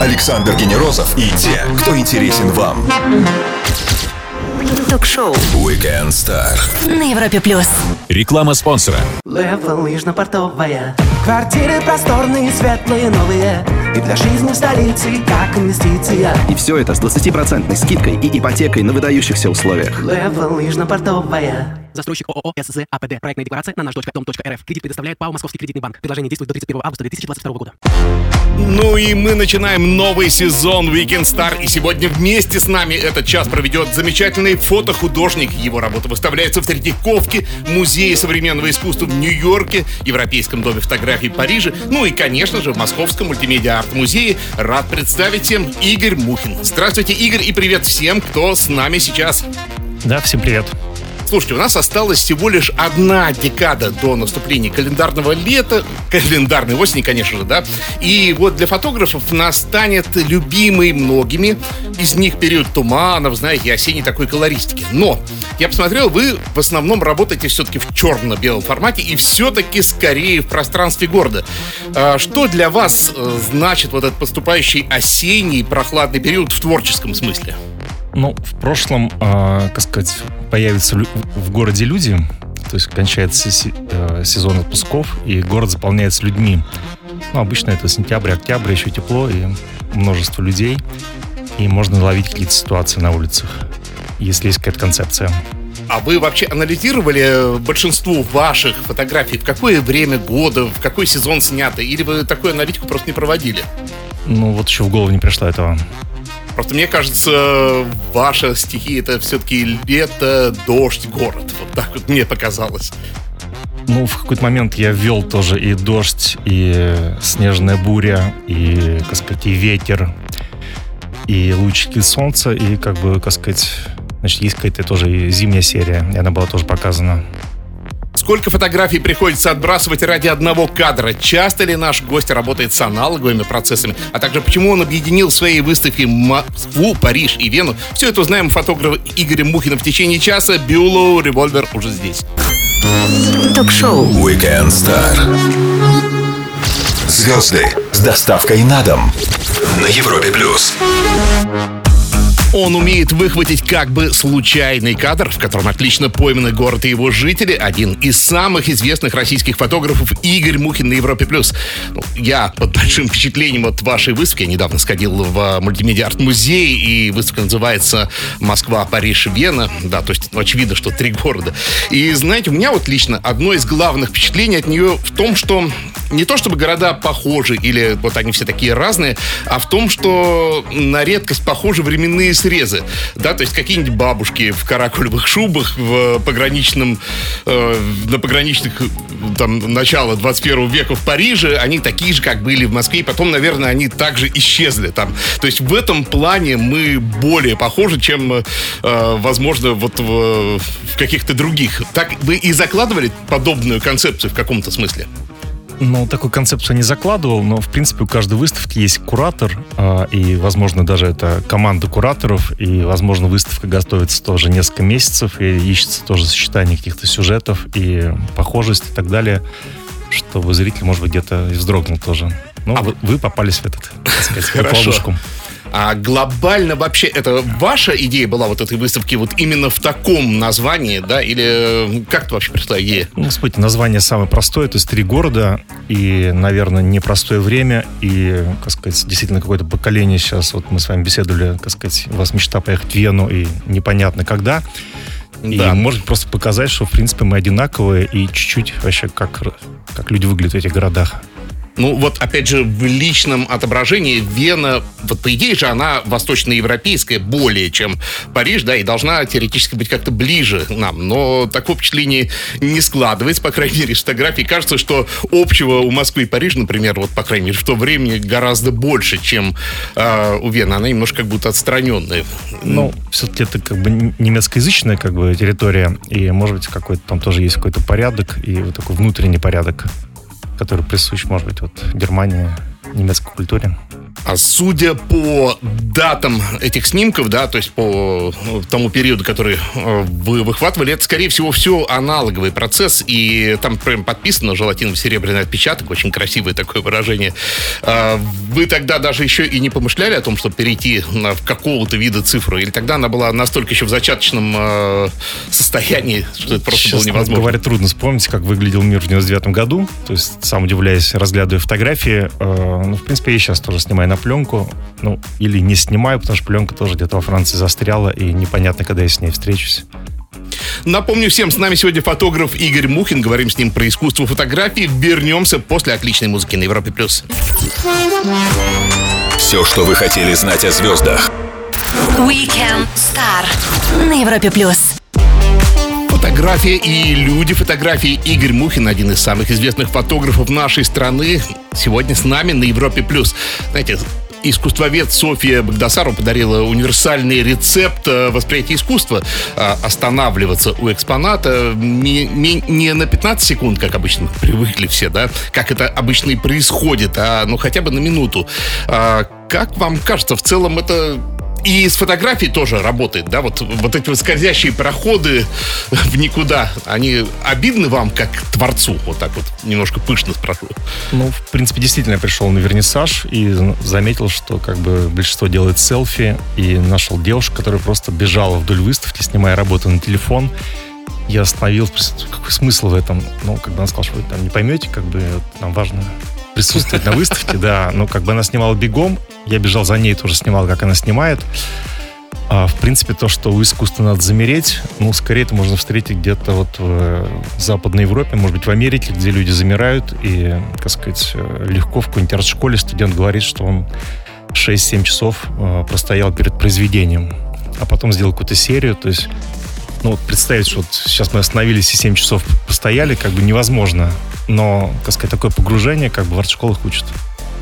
Александр Генерозов и те, кто интересен вам. Ток-шоу Weekend Star. на Европе плюс. Реклама спонсора. Левел лыжно-портовая Квартиры просторные, светлые, новые И для жизни в столице, как инвестиция И все это с 20% скидкой и ипотекой на выдающихся условиях. Левел лыжно-портовая Застройщик ООО СЗ АПД. Проектная декларация на наш.дом.рф. Кредит предоставляет ПАО Московский кредитный банк. Предложение действует до 31 августа 2022 года. Ну и мы начинаем новый сезон Weekend Star. И сегодня вместе с нами этот час проведет замечательный фотохудожник. Его работа выставляется в Третьяковке, Музее современного искусства в Нью-Йорке, Европейском доме фотографий в Париже, ну и, конечно же, в Московском мультимедиа-арт-музее. Рад представить всем Игорь Мухин. Здравствуйте, Игорь, и привет всем, кто с нами сейчас. Да, всем привет. Слушайте, у нас осталась всего лишь одна декада до наступления календарного лета, календарной осени, конечно же, да. И вот для фотографов настанет любимый многими из них период туманов, знаете, осенней такой колористики. Но я посмотрел, вы в основном работаете все-таки в черно-белом формате и все-таки скорее в пространстве города. А Что для вас э, значит вот этот поступающий осенний прохладный период в творческом смысле? Ну, в прошлом, а, как сказать, появятся в городе люди, то есть кончается э, сезон отпусков, и город заполняется людьми. Ну, обычно это сентябрь, октябрь, еще тепло, и множество людей, и можно ловить какие-то ситуации на улицах, если есть какая-то концепция. А вы вообще анализировали большинство ваших фотографий? В какое время года, в какой сезон сняты? Или вы такую аналитику просто не проводили? Ну, вот еще в голову не пришло этого. Просто мне кажется, ваша стихия это все-таки лето, дождь, город. Вот так вот мне показалось. Ну, в какой-то момент я ввел тоже и дождь, и снежная буря, и, как сказать, и ветер, и лучики солнца, и, как бы, как сказать, значит, есть какая-то тоже и зимняя серия, и она была тоже показана. Сколько фотографий приходится отбрасывать ради одного кадра? Часто ли наш гость работает с аналоговыми процессами? А также почему он объединил в своей выставке Москву, Париж и Вену? Все это узнаем у фотографа Игоря Мухина в течение часа. Бюлоу Револьвер уже здесь. Ток-шоу Weekend Star. Звезды с доставкой на дом на Европе плюс. Он умеет выхватить как бы случайный кадр, в котором отлично пойманы город и его жители. Один из самых известных российских фотографов Игорь Мухин на Европе+. плюс. Ну, я под большим впечатлением от вашей выставки. Я недавно сходил в а, мультимедиа-арт-музей, и выставка называется «Москва, Париж, Вена». Да, то есть ну, очевидно, что три города. И знаете, у меня вот лично одно из главных впечатлений от нее в том, что не то чтобы города похожи или вот они все такие разные, а в том, что на редкость похожи временные срезы. Да, то есть какие-нибудь бабушки в каракулевых шубах в пограничном, э, на пограничных там начала 21 века в Париже, они такие же, как были в Москве, и потом, наверное, они также исчезли там. То есть в этом плане мы более похожи, чем, э, возможно, вот в, в каких-то других. Так вы и закладывали подобную концепцию в каком-то смысле? Ну, такую концепцию не закладывал, но, в принципе, у каждой выставки есть куратор, а, и, возможно, даже это команда кураторов, и, возможно, выставка готовится тоже несколько месяцев, и ищется тоже сочетание каких-то сюжетов и похожесть и так далее, чтобы зритель, может быть, где-то и вздрогнул тоже. Ну, вы, вы попались в этот, так сказать, Хорошо. ловушку. А глобально вообще это ваша идея была вот этой выставки вот именно в таком названии, да? Или как это вообще пришла идея? Ну, смотрите, название самое простое, то есть три города и, наверное, непростое время и, как сказать, действительно какое-то поколение сейчас, вот мы с вами беседовали, как сказать, у вас мечта поехать в Вену и непонятно когда. И Да. может просто показать, что, в принципе, мы одинаковые и чуть-чуть вообще как, как люди выглядят в этих городах. Ну вот опять же в личном отображении Вена, вот по идее же она восточноевропейская более чем Париж, да, и должна теоретически быть как-то ближе нам, но такое впечатление не складывается, по крайней мере, из фотографий. Кажется, что общего у Москвы и Парижа, например, вот по крайней мере в то время гораздо больше, чем э, у Вены. Она немножко как будто отстраненная. Ну, все-таки это как бы немецкоязычная как бы территория, и, может быть, какой-то там тоже есть какой-то порядок и вот такой внутренний порядок, который присущ, может быть, вот Германии, немецкой культуре. А судя по датам этих снимков, да, то есть по ну, тому периоду, который э, вы выхватывали, это, скорее всего, все аналоговый процесс, и там прям подписано желатиново-серебряный отпечаток, очень красивое такое выражение. А вы тогда даже еще и не помышляли о том, чтобы перейти на какого-то вида цифру, или тогда она была настолько еще в зачаточном э, состоянии, что это просто Честно было невозможно? говоря, трудно вспомнить, как выглядел мир в 99 году. То есть, сам удивляюсь, разглядывая фотографии. Э, ну, в принципе, я сейчас тоже снимаю на пленку. Ну, или не снимаю, потому что пленка тоже где-то во Франции застряла, и непонятно, когда я с ней встречусь. Напомню всем, с нами сегодня фотограф Игорь Мухин. Говорим с ним про искусство фотографии. Вернемся после отличной музыки на Европе+. плюс. Все, что вы хотели знать о звездах. Weekend Star на Европе плюс. Фотография и люди фотографии. Игорь Мухин, один из самых известных фотографов нашей страны, сегодня с нами на Европе+. плюс. Знаете, искусствовед Софья Багдасарова подарила универсальный рецепт э, восприятия искусства. А, Останавливаться у экспоната не на 15 секунд, как обычно привыкли все, да, как это обычно и происходит, а ну хотя бы на минуту. А, Как вам кажется, в целом это и с фотографией тоже работает, да, вот, вот эти вот скользящие проходы в никуда, они обидны вам как творцу, вот так вот немножко пышно спрошу. Ну, в принципе, действительно, я пришел на вернисаж и заметил, что как бы большинство делает селфи, и нашел девушку, которая просто бежала вдоль выставки, снимая работу на телефон. Я остановился, какой смысл в этом? Ну, бы она сказала, что вы там не поймете, как бы нам важно присутствовать на выставке, да. Ну, как бы она снимала бегом, я бежал за ней, тоже снимал, как она снимает. А, в принципе, то, что у искусства надо замереть, ну, скорее это можно встретить где-то вот в э, Западной Европе, может быть, в Америке, где люди замирают, и, так сказать, э, легко в какой-нибудь арт-школе студент говорит, что он 6-7 часов э, простоял перед произведением, а потом сделал какую-то серию, то есть ну, вот представить, что вот сейчас мы остановились и 7 часов постояли, как бы невозможно. Но, так сказать, такое погружение как бы в арт-школах учат.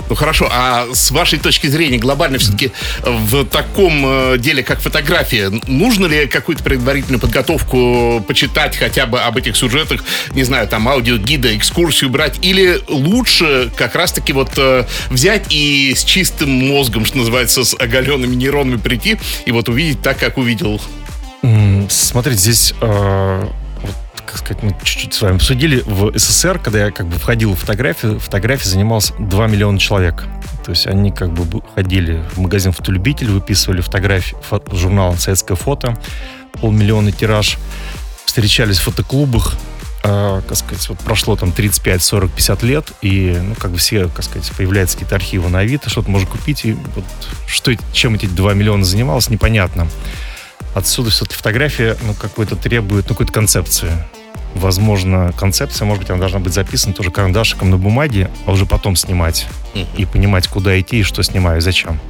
Ну хорошо, а с вашей точки зрения глобально все-таки в таком э, деле, как фотография, нужно ли какую-то предварительную подготовку почитать хотя бы об этих сюжетах, не знаю, там аудиогида, экскурсию брать, или лучше как раз-таки вот э, взять и с чистым мозгом, что называется, с оголенными нейронами прийти и вот увидеть так, как увидел? Смотрите, здесь, э, как сказать, мы чуть-чуть с вами обсудили, в СССР, когда я как бы входил в фотографию, фотографии занималось 2 миллиона человек. То есть они как бы ходили в магазин «Фотолюбитель», выписывали фотографии, фо- журнал «Советское фото», полмиллиона тираж, встречались в фотоклубах, э, как сказать, вот прошло там 35, 40, 50 лет, и, ну, как бы все, как сказать, появляются какие-то архивы на Авито, что-то можно купить, и вот что, чем эти 2 миллиона занималось, непонятно. Отсюда все-таки фотография, ну, какой-то требует, ну, какой-то концепции. Возможно, концепция, может быть, она должна быть записана тоже карандашиком на бумаге, а уже потом снимать. И понимать, куда идти и что снимаю, и зачем.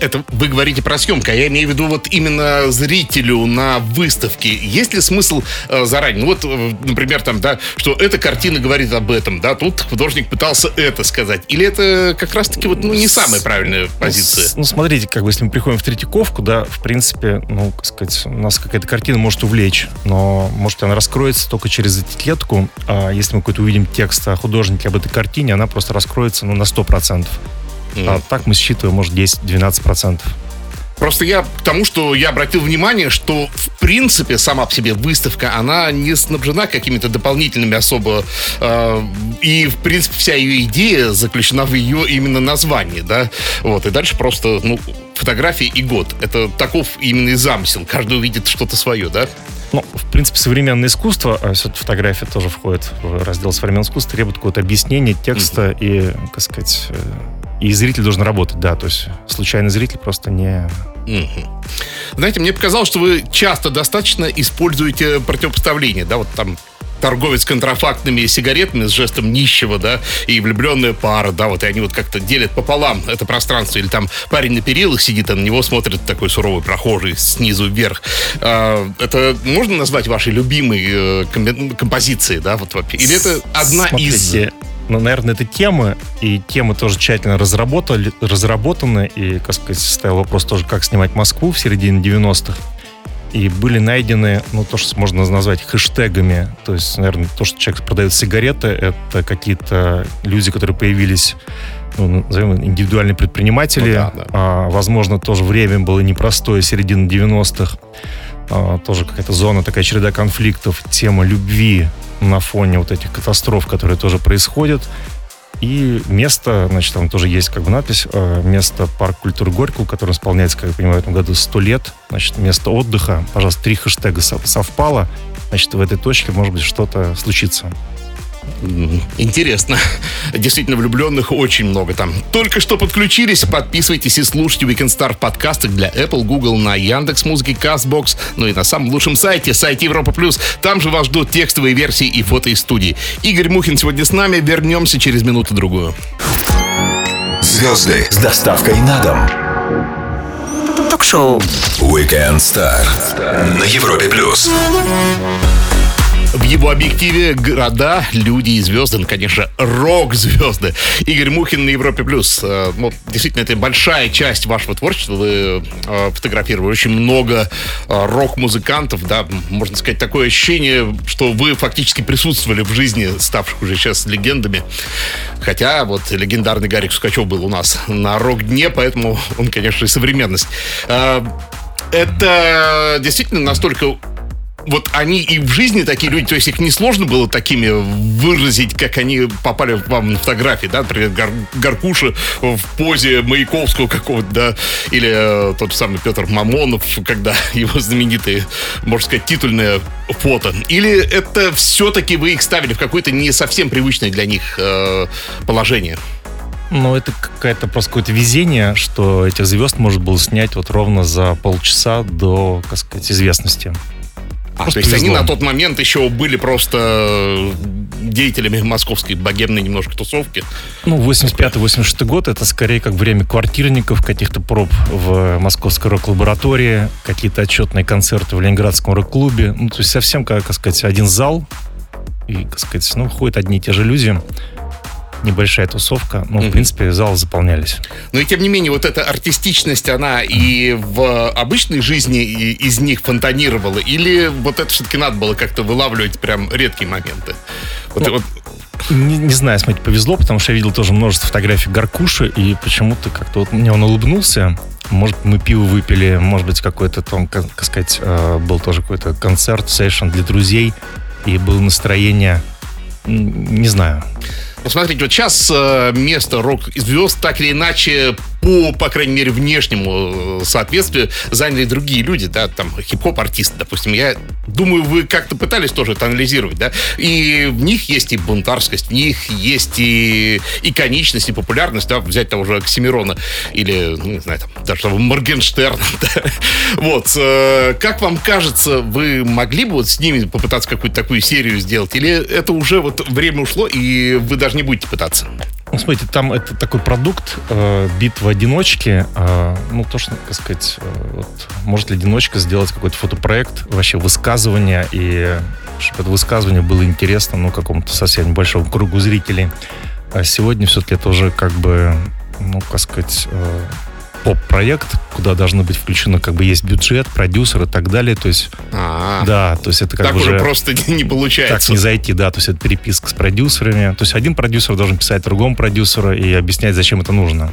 Это вы говорите про съемку, а я имею в виду вот именно зрителю на выставке. Есть ли смысл э, заранее? Ну вот, э, например, там, да, что эта картина говорит об этом, да, тут художник пытался это сказать. Или это как раз-таки вот, ну, не самая правильная позиция? Ну, с- ну, смотрите, как бы, если мы приходим в Третьяковку, да, в принципе, ну, как сказать, у нас какая-то картина может увлечь, но, может, она раскроется только через этикетку, а если мы какой-то увидим текст о художнике об этой картине, она просто раскроется, ну, на 100%. А так мы считываем, может, 10-12%. Просто я к тому, что я обратил внимание, что в принципе сама по себе выставка, она не снабжена какими-то дополнительными особо. э, и в принципе вся ее идея заключена в ее именно названии, да. Вот, и дальше просто, ну, фотографии и год. Это таков именно и замысел. Каждый увидит что-то свое, да? Ну, в принципе, современное искусство, а все-таки фотография тоже входит в раздел современного искусства, требует какого-то объяснения текста и, как сказать, э, и зритель должен работать, да, то есть случайный зритель просто не... Знаете, мне показалось, что вы часто достаточно используете противопоставление, да, вот там торговец контрафактными сигаретами с жестом нищего, да, и влюбленная пара, да, вот и они вот как-то делят пополам это пространство, или там парень на перилах сидит, а на него смотрит такой суровый прохожий снизу вверх. А, это можно назвать вашей любимой э, комби- композицией, да, вот вообще? Или это одна из... Ну, наверное, это темы, и темы тоже тщательно разработали, разработаны, и, как сказать, стоял вопрос тоже, как снимать Москву в середине 90-х. И были найдены, ну, то, что можно назвать хэштегами. То есть, наверное, то, что человек продает сигареты, это какие-то люди, которые появились ну, назовем, индивидуальные предприниматели. Ну да, да. А, возможно, тоже время было непростое, середина 90-х. А, тоже какая-то зона, такая череда конфликтов, тема любви на фоне вот этих катастроф, которые тоже происходят. И место, значит, там тоже есть как бы надпись, э, место парк культуры Горького, который исполняется, как я понимаю, в этом году 100 лет. Значит, место отдыха. Пожалуйста, три хэштега сов- совпало. Значит, в этой точке, может быть, что-то случится. Интересно. Действительно, влюбленных очень много там. Только что подключились, подписывайтесь и слушайте Weekend Star в подкастах для Apple, Google, на Яндекс Музыке, Castbox, ну и на самом лучшем сайте, сайте Европа Плюс. Там же вас ждут текстовые версии и фото из студии. Игорь Мухин сегодня с нами. Вернемся через минуту-другую. Звезды с доставкой на дом. Ток-шоу. Weekend Star на Европе плюс. В его объективе города, люди и звезды, ну, конечно, рок-звезды. Игорь Мухин на Европе+. плюс. Э, Ну, действительно, это большая часть вашего творчества. Вы э, фотографировали очень много э, рок-музыкантов, да, можно сказать, такое ощущение, что вы фактически присутствовали в жизни ставших уже сейчас легендами. Хотя вот легендарный Гарик Сукачев был у нас на рок-дне, поэтому он, конечно, и современность. Это действительно настолько вот они и в жизни такие люди, то есть их несложно было такими выразить, как они попали вам на фотографии, да, например, Гар- Гаркуша в позе Маяковского какого-то, да, или э, тот самый Петр Мамонов, когда его знаменитые, можно сказать, титульное фото. Или это все-таки вы их ставили в какое-то не совсем привычное для них э, положение? Ну, это какая-то просто какое-то везение, что этих звезд можно было снять вот ровно за полчаса до, так сказать, известности. А, Просто то есть они на тот момент еще были просто деятелями московской богемной немножко тусовки. Ну, 85-86 год это скорее как время квартирников, каких-то проб в московской рок-лаборатории, какие-то отчетные концерты в Ленинградском рок-клубе. Ну, то есть совсем, как, так сказать, один зал. И, так сказать, ну, ходят одни и те же люди. Небольшая тусовка. Ну, в Мгм. принципе, залы заполнялись. Но и тем не менее, вот эта артистичность, она и в обычной жизни из них фонтанировала? Или вот это все-таки надо было как-то вылавливать прям редкие моменты? Вот, Ну, вот- Не, не знаю, смотрите, повезло, потому что я видел тоже множество фотографий Гаркуши, и почему-то как-то вот мне он улыбнулся. Может, мы пиво выпили, может быть, какой-то там, как, сказать, э, был тоже какой-то концерт, сейшн для друзей, и было настроение, не знаю. Ну, смотрите, вот сейчас э, место рок-звезд так или иначе по, по крайней мере, внешнему э, соответствию заняли другие люди, да, там, хип-хоп-артисты, допустим. Я думаю, вы как-то пытались тоже это анализировать, да, и в них есть и бунтарскость, в них есть и иконичность, и популярность, да, взять того же Оксимирона или, ну, не знаю, там, даже того Моргенштерна, да. Вот, э, как вам кажется, вы могли бы вот с ними попытаться какую-то такую серию сделать, или это уже вот время ушло, и вы даже не будете пытаться? Ну, смотрите, там это такой продукт, э, битва одиночки. э, ну, то, что, так сказать, э, вот, может ли одиночка сделать какой-то фотопроект, вообще высказывание, и чтобы это высказывание было интересно, ну, какому-то совсем небольшому кругу зрителей. А сегодня все-таки это уже как бы, ну, как сказать, э, поп-проект, куда должны быть включены, как бы есть бюджет, продюсер и так далее. То есть, А, да, то есть это как так бы уже просто не так получается. не зайти, да, то есть это переписка с продюсерами. То есть один продюсер должен писать другому продюсеру и объяснять, зачем это нужно.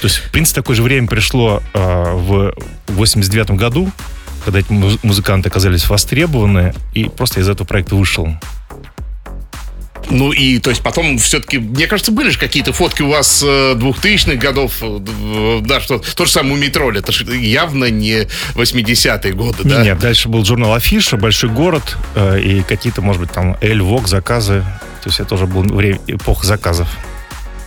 То есть, в принципе, такое же время пришло э, в 89 году, когда эти муз- музыканты оказались востребованы, и просто из этого проекта вышел. Ну и, то есть, потом все-таки, мне кажется, были же какие-то фотки у вас э, 2000-х годов, э, да, что то же самое у Метроли, это же явно не 80-е годы, да? Нет, дальше был журнал Афиша, Большой город, э, и какие-то, может быть, там Эль, Вок, заказы. То есть это уже был время, эпоха заказов.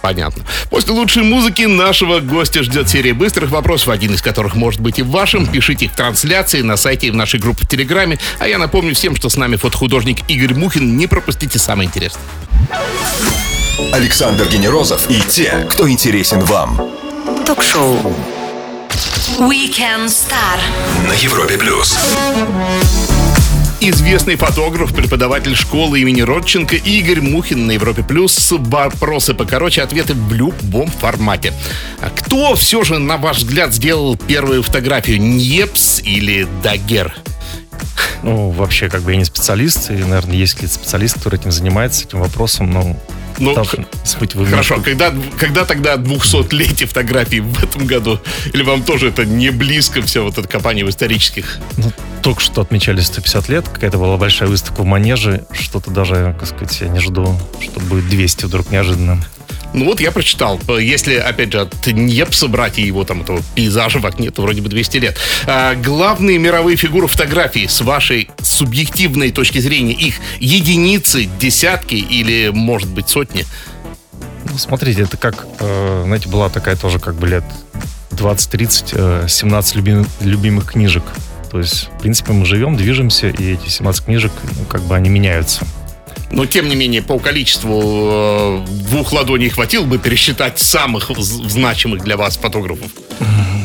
Понятно. После лучшей музыки нашего гостя ждет серия быстрых вопросов, один из которых может быть и вашим. Пишите их в трансляции на сайте и в нашей группе в Телеграме. А я напомню всем, что с нами фотохудожник Игорь Мухин. Не пропустите самое интересное. Александр Генерозов и те, кто интересен вам. Ток-шоу. Weekend Star. На Европе плюс. Известный фотограф, преподаватель школы имени Родченко Игорь Мухин на Европе Плюс. Вопросы покороче, ответы в любом формате. А Кто все же, на ваш взгляд, сделал первую фотографию? Ньепс или Дагер? Ну, вообще, как бы я не специалист, и, наверное, есть какие-то специалисты, которые этим занимаются, этим вопросом, но Ну, Вы Хорошо, когда, когда тогда 200-летие фотографий в этом году? Или вам тоже это не близко все вот это копание в исторических? Ну, только что отмечали 150 лет, какая-то была большая выставка в Манеже, что-то даже, как сказать, я не жду, что будет 200 вдруг неожиданно. Ну вот я прочитал, э, если, опять же, от Ньепса брать и его там этого пейзажа в окне, то вроде бы 200 лет. А, главные мировые фигуры фотографии с вашей субъективной точки зрения, их единицы, десятки или, может быть, сотни? Ну, смотрите, это как, э, знаете, была такая тоже как бы лет 20-30, э, 17 любим- любимых книжек. То есть, в принципе, мы живем, движемся, и эти 17 книжек, ну, как бы они меняются. Но, тем не менее, по количеству э, двух ладоней хватило бы пересчитать самых значимых для вас фотографов.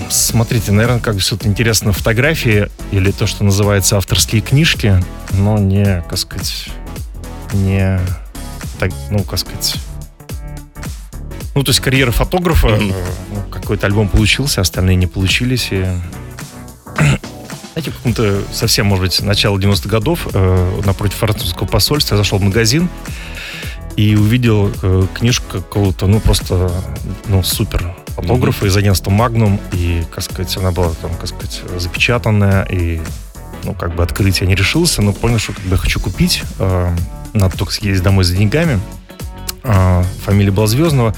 Смотрите, наверное, как бы все-таки интересно фотографии или то, что называется авторские книжки, но не, как сказать, не, так, ну, как сказать, ну, то есть карьера фотографа, э, ну, какой-то альбом получился, остальные не получились, и знаете, в каком-то совсем, может быть, начало 90-х годов э, напротив французского посольства я зашел в магазин и увидел э, книжку какого-то, ну, просто, ну, супер фотографа из агентства Magnum, и, как сказать, она была там, как сказать, запечатанная, и, ну, как бы открыть я не решился, но понял, что как бы я хочу купить, э, надо только съездить домой за деньгами, А, фамилия была Звездного,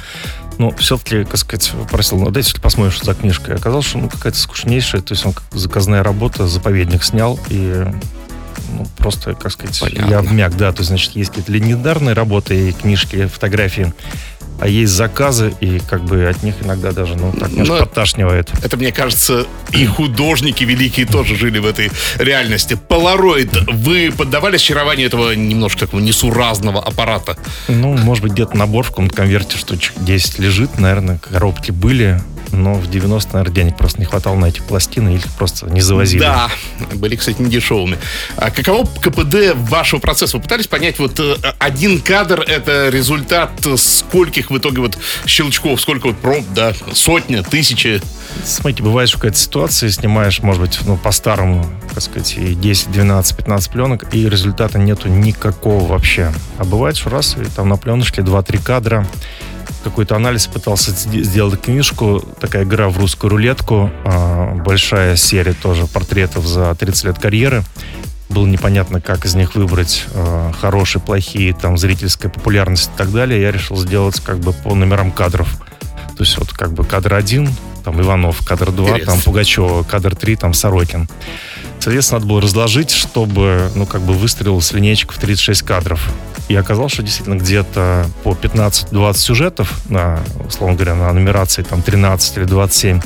но все-таки, как сказать, просил, ну, дайте посмотрим, что за книжка. И оказалось, что ну, какая-то скучнейшая, то есть он заказная работа, заповедник снял, и ну, просто, как сказать, Понятно. я обмяк, да, то есть, значит, есть какие-то легендарные работы и книжки, фотографии, а есть заказы, и как бы от них иногда даже, ну, так немножко Но- подташнивает. Это, мне кажется, и художники великие тоже жили в этой реальности. Полароид, вы поддавались очарованию этого немножко такого несуразного аппарата? Ну, может быть, где-то набор в каком-то конверте штучек 10 лежит, наверное, коробки были, но в 90, наверное, денег просто не хватало на эти пластины, или просто не завозили. Да, были, кстати, не дешевыми. А каково КПД вашего процесса? Вы пытались понять, вот э, один кадр — это результат скольких в итоге вот щелчков, сколько вот проб, да, сотня, тысячи? Смотрите, бывает, что какая-то ситуация, снимаешь, может быть, ну, по-старому, так сказать, и 10, 12, 15 пленок, и результата нету никакого вообще. А бывает, что раз, и там на пленочке 2-3 кадра, какой-то анализ пытался сде- сделать книжку, такая игра в русскую рулетку, а, большая серия тоже портретов за 30 лет карьеры. Было непонятно, как из них выбрать а, хорошие, плохие, там, зрительская популярность и так далее. Я решил сделать как бы по номерам кадров. То есть вот как бы кадр один, там Иванов, кадр 2, Интересно. там Пугачева, кадр 3, там Сорокин. Соответственно, надо было разложить, чтобы, ну, как бы выстрелил с линейки в 36 кадров. И оказалось, что действительно где-то по 15-20 сюжетов, на, условно говоря, на нумерации там 13 или 27,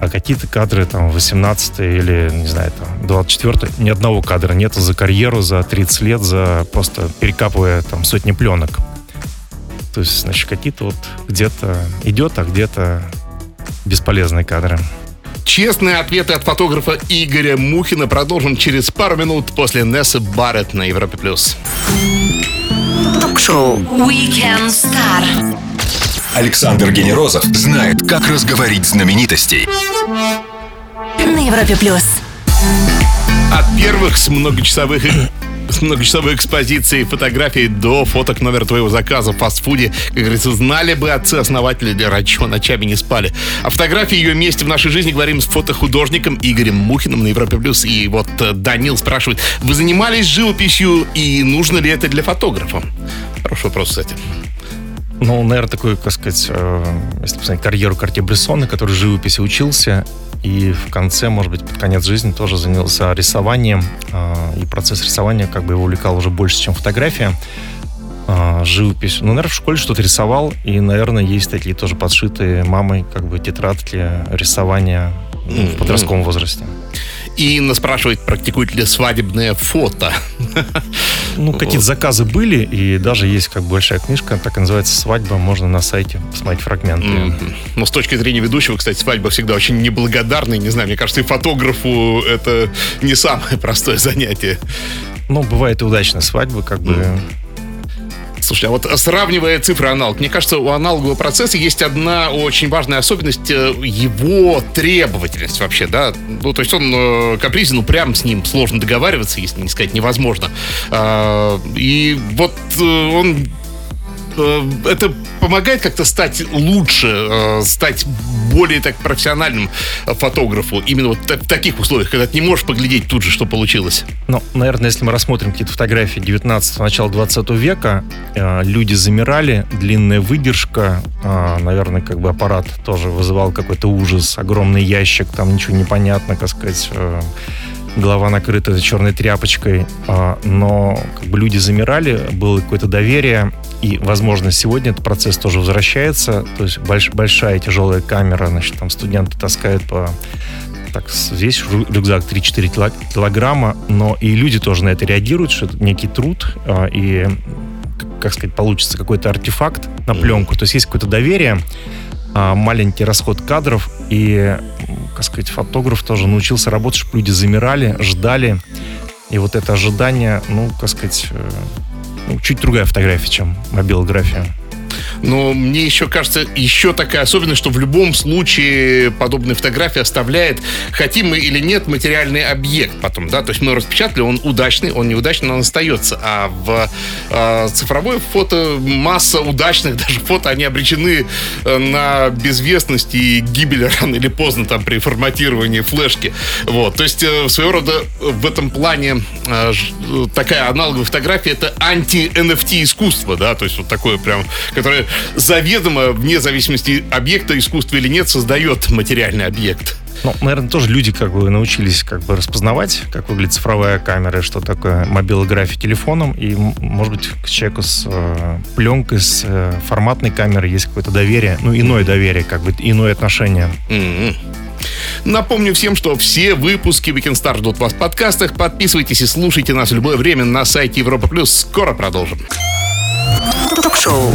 а какие-то кадры там 18 или, не знаю, там 24 ни одного кадра нет за карьеру, за 30 лет, за просто перекапывая там сотни пленок. То есть, значит, какие-то вот где-то идет, а где-то бесполезные кадры. Честные ответы от фотографа Игоря Мухина продолжим через пару минут после Нессы Барретт на Европе+. плюс. Ток-шоу Weekend Star. Александр Генерозов знает, как разговорить знаменитостей. На Европе плюс. От первых с многочасовых с многочасовой экспозицией фотографий до фоток номер твоего заказа в фастфуде. Как говорится, знали бы отцы-основатели, для чего ночами не спали. О фотографии ее месте в нашей жизни говорим с фотохудожником Игорем Мухиным на Европе+. плюс. И вот э, Данил спрашивает, вы занимались живописью и нужно ли это для фотографа? Хороший вопрос, кстати. Ну, наверное, такой, как сказать, э, если посмотреть карьеру Карте Брессона, который живописи учился, и в конце, может быть, под конец жизни тоже занялся рисованием, э, и процесс рисования как бы его увлекал уже больше, чем фотография. Э, живопись. Ну, наверное, в школе что-то рисовал, и, наверное, есть такие тоже подшитые мамой как бы тетрадки рисования ну, в подростковом возрасте. И Инна спрашивает, практикует ли свадебное фото. Ну, какие-то заказы были, и даже есть как бы большая книжка, так и называется «Свадьба», можно на сайте посмотреть фрагменты. Мгм. Но с точки зрения ведущего, кстати, свадьба всегда очень неблагодарная. Не знаю, мне кажется, и фотографу это не самое простое занятие. Ну, бывает и удачная свадьба, как бы... Слушай, а вот сравнивая цифры аналог, мне кажется, у аналогового процесса есть одна очень важная особенность э, его требовательность вообще, да. Ну, то есть он э, капризен, упрям, с ним сложно договариваться, если не сказать невозможно. А, и вот э, он это помогает как-то стать лучше, э, стать более так профессиональным фотографу именно вот в таких условиях, когда ты не можешь поглядеть тут же, что получилось? Ну, наверное, если мы рассмотрим какие-то фотографии 19 начала 20 века, э, люди замирали, длинная выдержка, э, наверное, как бы аппарат тоже вызывал какой-то ужас, огромный ящик, там ничего не понятно, как сказать, э, голова накрыта черной тряпочкой, но как бы люди замирали, было какое-то доверие, и, возможно, сегодня этот процесс тоже возвращается, то есть больш, большая тяжелая камера, значит, там студенты таскают по так, весь рюкзак 3-4 килограмма, но и люди тоже на это реагируют, что это некий труд, а, и, как сказать, получится какой-то артефакт на пленку, то есть есть какое-то доверие, а, маленький расход кадров, и, как сказать, фотограф тоже научился работать, чтобы люди замирали, ждали, и вот это ожидание, ну, как сказать, э, ну, чуть другая фотография, чем мобилография. Но мне еще кажется, еще такая особенность, что в любом случае подобная фотография оставляет, хотим мы или нет, материальный объект потом, да, то есть мы распечатали, он удачный, он неудачный, но он остается, а в э, цифровое фото масса удачных даже фото, они обречены э, на безвестность и гибель рано или поздно там при форматировании флешки, вот, то есть э, своего рода в этом плане э, такая аналоговая фотография это анти-NFT искусство, да, то есть вот такое прям, которое заведомо, вне зависимости объекта искусства или нет, создает материальный объект. Ну, наверное, тоже люди как бы научились как бы распознавать, как выглядит цифровая камера, что такое мобилография телефоном. И, может быть, к человеку с э, пленкой, с э, форматной камерой есть какое-то доверие, ну, иное доверие, как бы иное отношение. Mm-hmm. Напомню всем, что все выпуски Weekend Star ждут вас в подкастах. Подписывайтесь и слушайте нас в любое время на сайте Европа Плюс. Скоро продолжим. Ток-шоу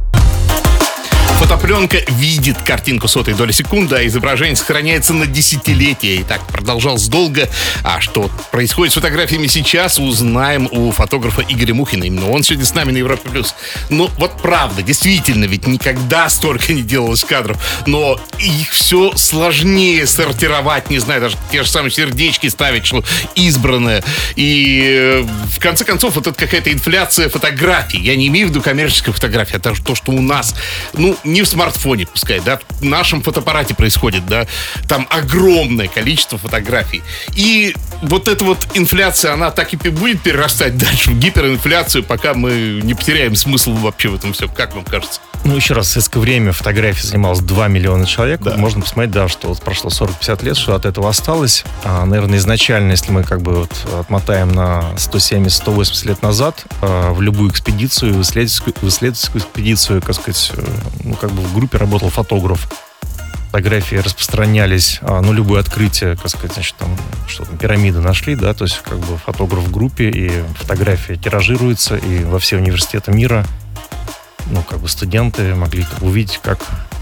Фотопленка видит картинку сотой доли секунды, а изображение сохраняется на десятилетия. И так продолжалось долго. А что происходит с фотографиями сейчас, узнаем у фотографа Игоря Мухина. Именно он сегодня с нами на Европе+. плюс. Ну, вот правда, действительно, ведь никогда столько не делалось кадров. Но их все сложнее сортировать, не знаю, даже те же самые сердечки ставить, что избранное. И э, в конце концов, вот это какая-то инфляция фотографий. Я не имею в виду коммерческую фотографию, а то, что у нас, ну, не в смартфоне, пускай, да, в нашем фотоаппарате происходит, да, там огромное количество фотографий. И вот эта вот инфляция, она так и будет перерастать дальше в гиперинфляцию, пока мы не потеряем смысл вообще в этом все. Как вам кажется? Ну, еще раз, в советское время фотографии занималось 2 миллиона человек. Да. Можно посмотреть, да, что вот прошло 40-50 лет, что от этого осталось. А, наверное, изначально, если мы как бы вот отмотаем на 170-180 лет назад, а, в любую экспедицию, в исследовательскую, в исследовательскую экспедицию, как сказать, э, ну, как бы в группе работал фотограф. Фотографии распространялись, а, ну, любое открытие, как сказать, значит, там, что там, пирамиды нашли, да, то есть, как бы, фотограф в группе, и фотография тиражируется, и во все университеты мира, ну, как бы, студенты могли увидеть, как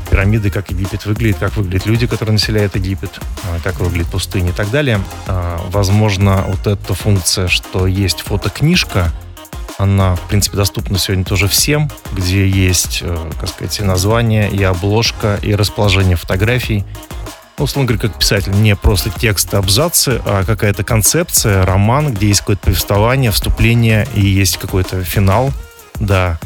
пирамиды, как Египет выглядит, как выглядят люди, которые населяют Египет, а, как выглядит пустыня и так далее. А, возможно, вот эта функция, что есть фотокнижка, она, в принципе, доступна сегодня тоже всем, где есть, э, как сказать, и название, и обложка, и расположение фотографий. Ну, условно говоря, как писатель, не просто тексты, абзацы, а какая-то концепция, роман, где есть какое-то повествование, вступление и есть какой-то финал, да.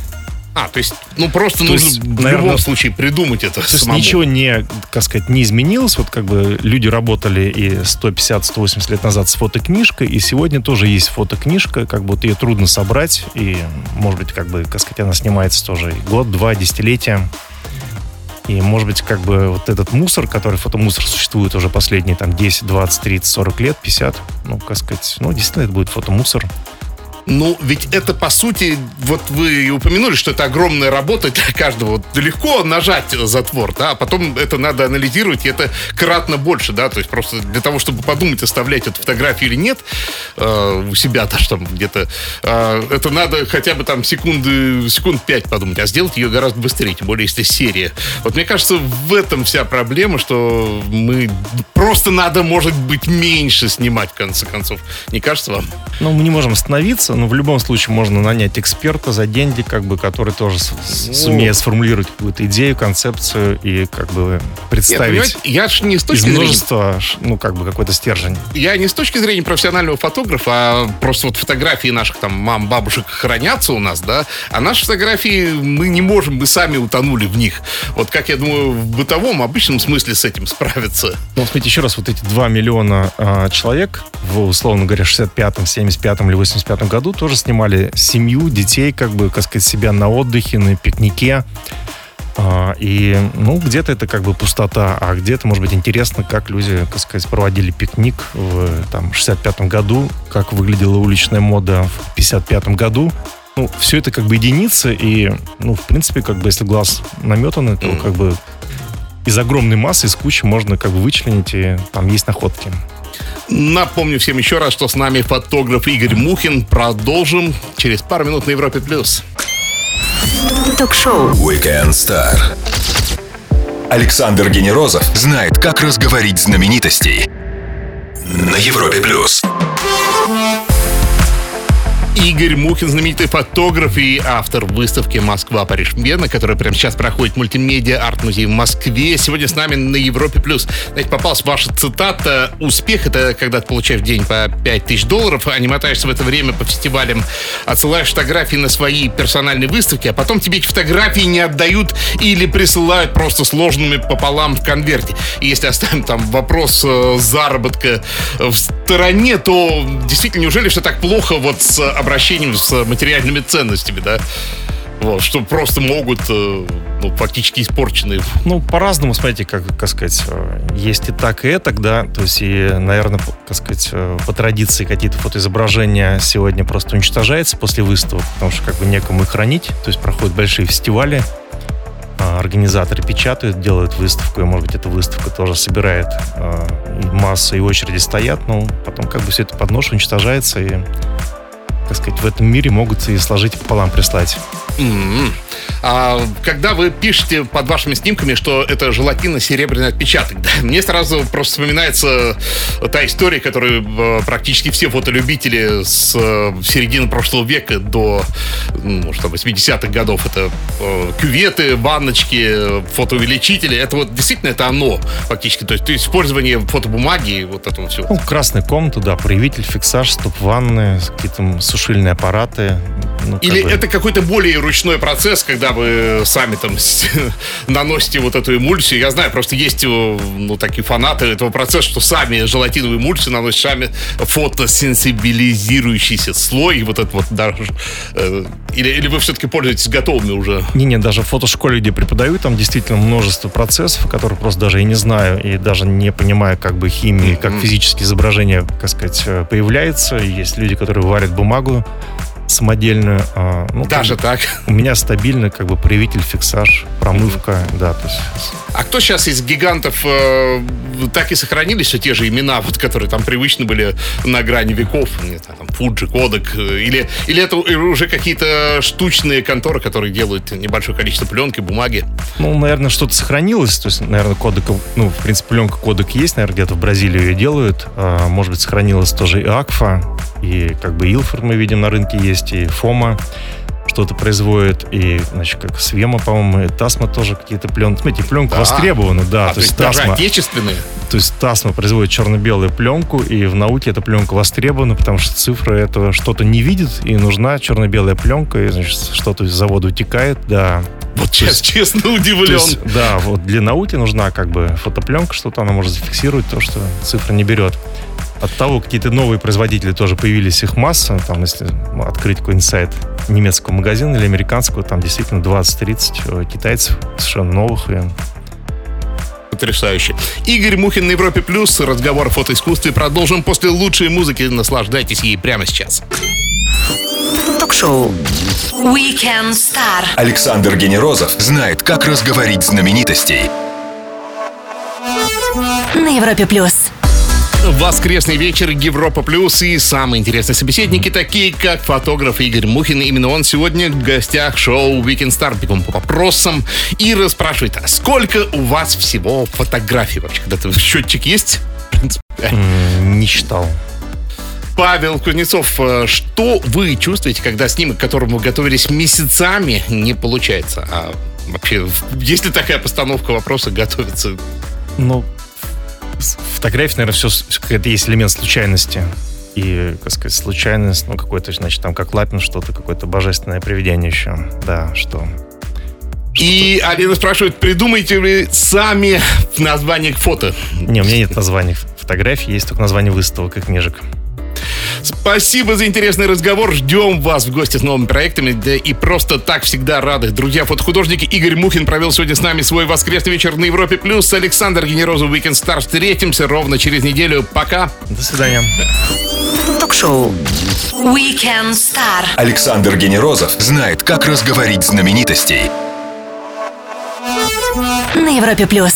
А, то есть, ну просто то нужно есть, в наверное, любом случае придумать это То самому. есть ничего не, как сказать, не изменилось. Вот как бы люди работали и 150-180 лет назад с фотокнижкой, и сегодня тоже есть фотокнижка, как вот ее трудно собрать, и, может быть, как бы, как сказать, она снимается тоже год, два, десятилетия. И, может быть, как бы вот этот мусор, который фотомусор существует уже последние там 10, 20, 30, 40 лет, 50, ну, как сказать, ну, действительно, это будет фотомусор. Ну, ведь это, по сути, вот вы и упомянули, что это огромная работа для каждого. Легко нажать затвор, да, а потом это надо анализировать, и это кратно больше, да, то есть просто для того, чтобы подумать, оставлять эту фотографию или нет э, у себя даже там где-то, э, это надо хотя бы там секунды, секунд пять подумать, а сделать ее гораздо быстрее, тем более, если серия. Вот мне кажется, в этом вся проблема, что мы просто надо, может быть, меньше снимать, в конце концов. Не кажется вам? Ну, мы не можем остановиться, заниматься, но в любом случае можно нанять эксперта за деньги, как бы, который тоже Ну. сумеет сформулировать какую-то идею, концепцию и как бы Нет, представить понимаете, я ж не с из точки зрения множества, ну, как бы какой-то стержень. я не с точки зрения профессионального фотографа, а просто вот фотографии наших там мам, бабушек хранятся у нас, да, а наши фотографии мы не можем, мы сами утонули в них. Вот как я думаю, в бытовом, обычном смысле с этим справиться. Ну, смотрите, еще раз, вот эти 2 миллиона а, человек в, условно говоря, 65-м, 75-м или 85-м году тоже снимали семью, детей, как бы, как сказать, себя на отдыхе, на пикнике. А, и, ну, где-то это как бы пустота, а где-то, может быть, интересно, как люди, как сказать, проводили пикник в там, 65-м году, как выглядела уличная мода в 55-м году. Ну, все это как бы единицы, и, ну, в принципе, как бы, если глаз наметан, то как бы из огромной массы, из кучи можно как бы вычленить, и там есть находки. Напомню всем еще раз, что с нами фотограф Игорь Мухин. Продолжим через пару минут на Европе+. плюс. Ток-шоу. Weekend Star. Александр Генерозов знает, как разговорить знаменитостей. На Европе плюс. Игорь Мухин, знаменитый фотограф и автор выставки «Москва, Париж, Вена», которая прямо сейчас проходит мультимедиа арт-музей в Москве. Сегодня с нами на Европе+. плюс. Знаете, попалась ваша цитата «Успех — это когда ты получаешь в день по 5 тысяч долларов, а не мотаешься в это время по фестивалям, отсылаешь фотографии на свои персональные выставки, а потом тебе эти фотографии не отдают или присылают просто сложными пополам в конверте». И если оставим там вопрос э, заработка в стороне, то действительно, неужели все так плохо вот с обращением с материальными ценностями, да? Вот, что просто могут, э, ну, фактически испорченные. Ну, по-разному, смотрите, как, как сказать, э, есть и так, и это, да, то есть, и, наверное, как сказать, э, по традиции какие-то фотоизображения сегодня просто уничтожаются после выставок, потому что как бы некому их хранить, то есть проходят большие фестивали, а, организаторы печатают, делают выставку, и, может быть, эта выставка тоже собирает э, и массу, и очереди стоят, но потом как бы все это под нож уничтожается, и, как сказать, в этом мире могут и сложить пополам прислать. М-м. А когда вы пишете под вашими снимками, что это желатино-серебряный отпечаток, да, мне сразу просто вспоминается та история, которую э, практически все фотолюбители с э, середины прошлого века до, ну, там, 80-х годов, это э, кюветы, ванночки, э, фотоувеличители, это вот действительно это оно фактически, то есть, использование фотобумаги вот этого всего. Ну, красная комната, да, проявитель, фиксаж, стоп-ванны, какие-то сушильные аппараты. ну, как Или бы. это какой-то более ручной процесс, когда вы сами там наносите вот эту эмульсию. Я знаю, просто есть э, ну, такие фанаты этого процесса, что сами желатиновую эмульсию наносят сами фотосенсибилизирующийся слой. Вот это вот даже... э, или, или вы все-таки пользуетесь готовыми уже? Не-не, даже в фотошколе, где преподаю, там действительно множество процессов, которые просто даже и не знаю, и даже не понимаю, как бы химии, как физические изображения, как сказать, э, появляются. И Есть люди, которые варят бумагу самодельную. а, ну, Даже так. У меня стабильно как бы проявитель, фиксаж, промывка, да, то есть А кто сейчас из гигантов э, так и сохранились все те же имена, вот, которые там привычны были на грани веков? Не там Фуджи, Кодек. э, Или, или это уже какие-то штучные конторы, которые делают небольшое количество пленки, бумаги? Ну, наверное, что-то сохранилось. То есть, наверное, кодек, ну, в принципе, пленка кодек есть, наверное, где-то в Бразилии ее делают. А, может быть, сохранилась тоже и Акфа, и как бы Илфорд мы видим на рынке есть, и Фома что-то производит, и, значит, как Свема, по-моему, и Тасма тоже какие-то пленки. Смотрите, пленка Да. востребована, да. а, то есть даже Тасма, отечественные? то есть Тасма производит черно-белую пленку, и в науке эта пленка востребована, потому что цифры этого что-то не видит, и нужна черно-белая пленка, и, значит, что-то из завода утекает, да. Вот сейчас честно То удивлен. есть, да, вот для науки нужна как бы фотопленка, что-то она может зафиксировать то, что цифра не берет. От того, какие-то новые производители тоже появились, их масса. Там, если открыть какой-нибудь сайт немецкого магазина или американского, там действительно 20-30 э, китайцев совершенно новых. И Потрясающе. Игорь Мухин на Европе Плюс. Разговор о фотоискусстве продолжим после лучшей музыки. Наслаждайтесь ей прямо сейчас. Ток-шоу. Weekend Star. Александр Генерозов знает, как разговорить знаменитостей. На Европе плюс. Воскресный вечер, Европа Плюс и самые интересные собеседники, такие как фотограф Игорь Мухин. Именно он сегодня в гостях шоу Weekend Star. Бегом по вопросам и расспрашивает, а сколько у вас всего фотографий вообще? Когда-то счетчик есть? В принципе, не считал. Павел Кузнецов, э, что вы чувствуете, когда снимок, к которому вы готовились месяцами, не получается? А вообще, есть ли такая постановка вопроса готовиться? Ну, фотография, наверное, все какой-то есть элемент случайности. И, как сказать, случайность, ну, какой-то, значит, там, как Лапин, что-то, какое-то божественное привидение еще. Да, что... И Алина спрашивает, придумаете ли сами название к фото? Не, у меня нет названий фотографий, есть только название выставок и книжек. Спасибо за интересный разговор. Ждем вас в гости с новыми проектами. Да и просто так всегда рады. Друзья, фотохудожник Игорь Мухин провел сегодня с нами свой воскресный вечер на Европе+. плюс. Александр Генерозов, Weekend Star. Встретимся ровно через неделю. Пока. До свидания. Ток-шоу Weekend Star. Александр Генерозов знает, как разговорить знаменитостей. На Европе плюс.